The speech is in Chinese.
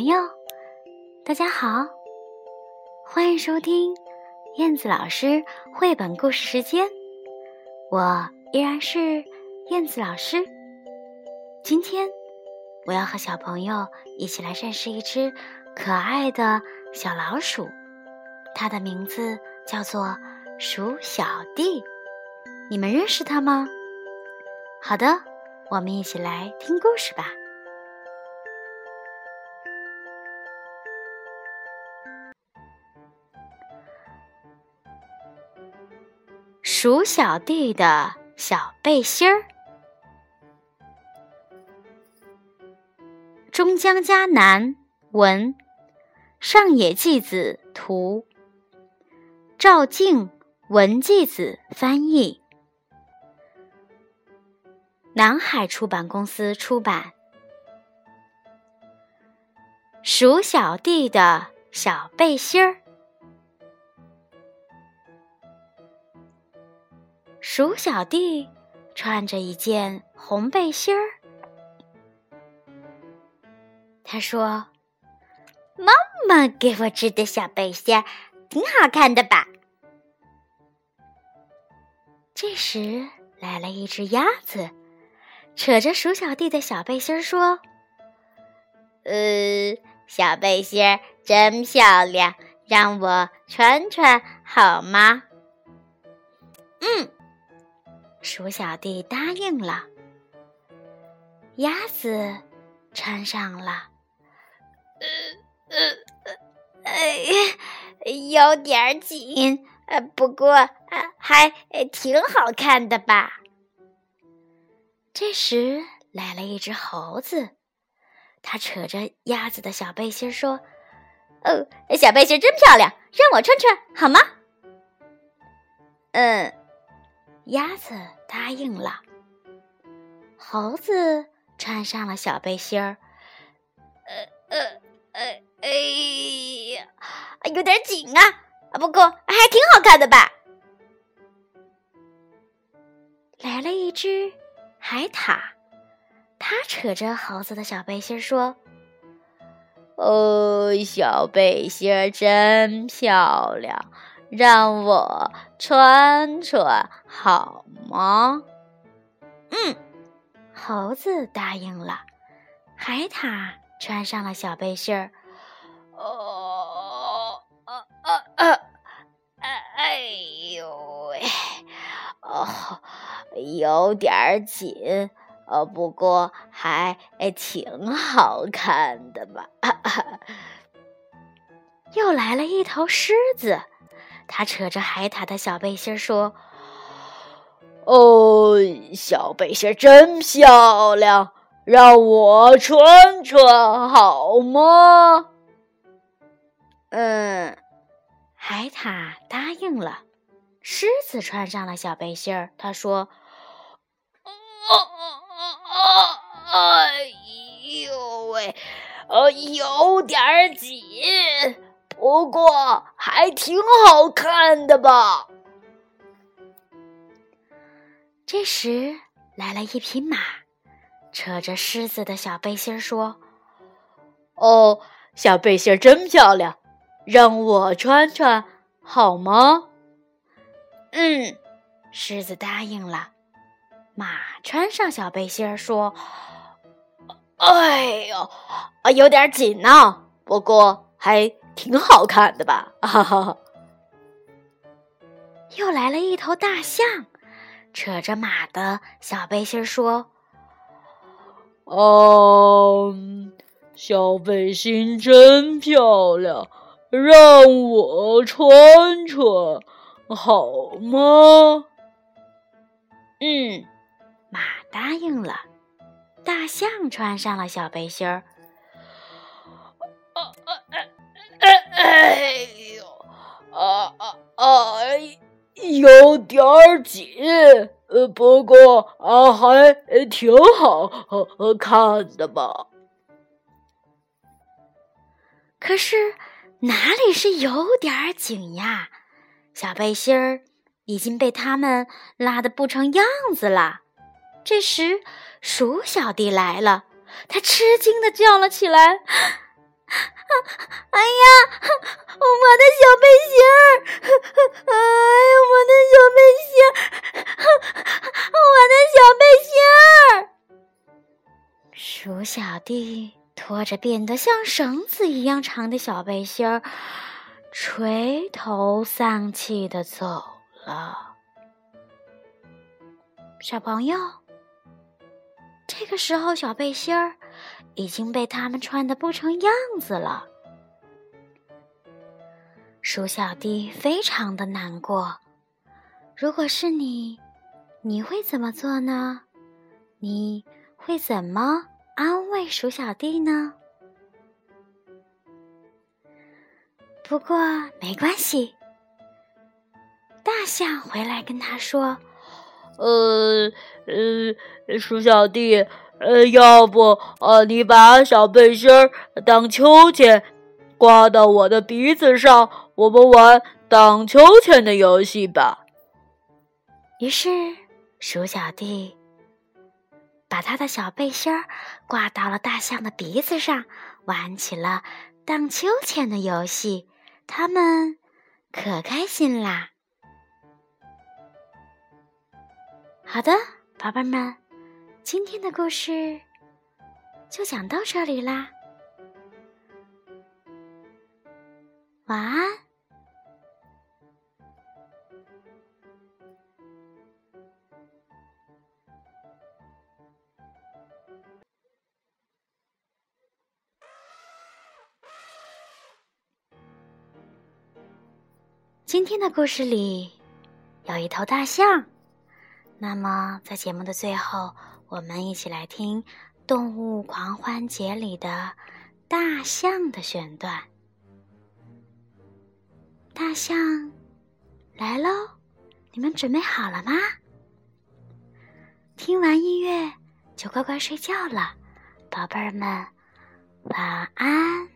朋友，大家好，欢迎收听燕子老师绘本故事时间。我依然是燕子老师。今天我要和小朋友一起来认识一只可爱的小老鼠，它的名字叫做鼠小弟。你们认识它吗？好的，我们一起来听故事吧。鼠小弟的小背心儿，中江家南文，上野纪子图，赵静文纪子翻译，南海出版公司出版。鼠小弟的小背心儿。鼠小弟穿着一件红背心儿，他说：“妈妈给我织的小背心儿挺好看的吧？”这时来了一只鸭子，扯着鼠小弟的小背心说：“呃，小背心真漂亮，让我穿穿好吗？”嗯。鼠小弟答应了，鸭子穿上了，呃呃呃，有点紧，呃，不过还挺好看的吧。这时来了一只猴子，它扯着鸭子的小背心说：“哦，小背心真漂亮，让我穿穿好吗？”嗯。鸭子答应了，猴子穿上了小背心儿，呃呃呃，哎呀，有点紧啊，不过还挺好看的吧。来了一只海獭，它扯着猴子的小背心说：“哦，小背心儿真漂亮。”让我穿穿好吗？嗯，猴子答应了。海獭穿上了小背心儿。哦，呃呃呃，哎呦喂，哦，有点紧，呃，不过还挺好看的吧。又来了一头狮子。他扯着海獭的小背心说：“哦，小背心真漂亮，让我穿穿好吗？”嗯，海獭答应了。狮子穿上了小背心儿，他说：“哎呦喂，呃，有点紧。”不过还挺好看的吧。这时来了一匹马，扯着狮子的小背心说：“哦，小背心真漂亮，让我穿穿好吗？”嗯，狮子答应了。马穿上小背心说：“哎呦，啊，有点紧呢。不过还……”挺好看的吧？哈哈！又来了一头大象，扯着马的小背心说：“哦，小背心真漂亮，让我穿穿好吗？”嗯，马答应了。大象穿上了小背心儿。哎呦，啊啊啊！有点紧，呃，不过啊，还挺好看的吧。可是哪里是有点紧呀？小背心儿已经被他们拉的不成样子了。这时，鼠小弟来了，他吃惊的叫了起来。哎呀，我的小背心儿！哎呀，我的小背心儿！我的小背心儿！鼠小弟拖着变得像绳子一样长的小背心儿，垂头丧气的走了。小朋友，这个时候小背心儿。已经被他们穿的不成样子了。鼠小弟非常的难过。如果是你，你会怎么做呢？你会怎么安慰鼠小弟呢？不过没关系，大象回来跟他说：“呃呃，鼠小弟，呃，要不呃，你把小背心儿当秋千挂到我的鼻子上，我们玩荡秋千的游戏吧。”于是，鼠小弟把他的小背心儿挂到了大象的鼻子上，玩起了荡秋千的游戏。他们可开心啦！好的，宝贝们，今天的故事就讲到这里啦。晚安。今天的故事里有一头大象，那么在节目的最后，我们一起来听《动物狂欢节》里的大象的选段。大象来喽，你们准备好了吗？听完音乐就乖乖睡觉了，宝贝儿们，晚安。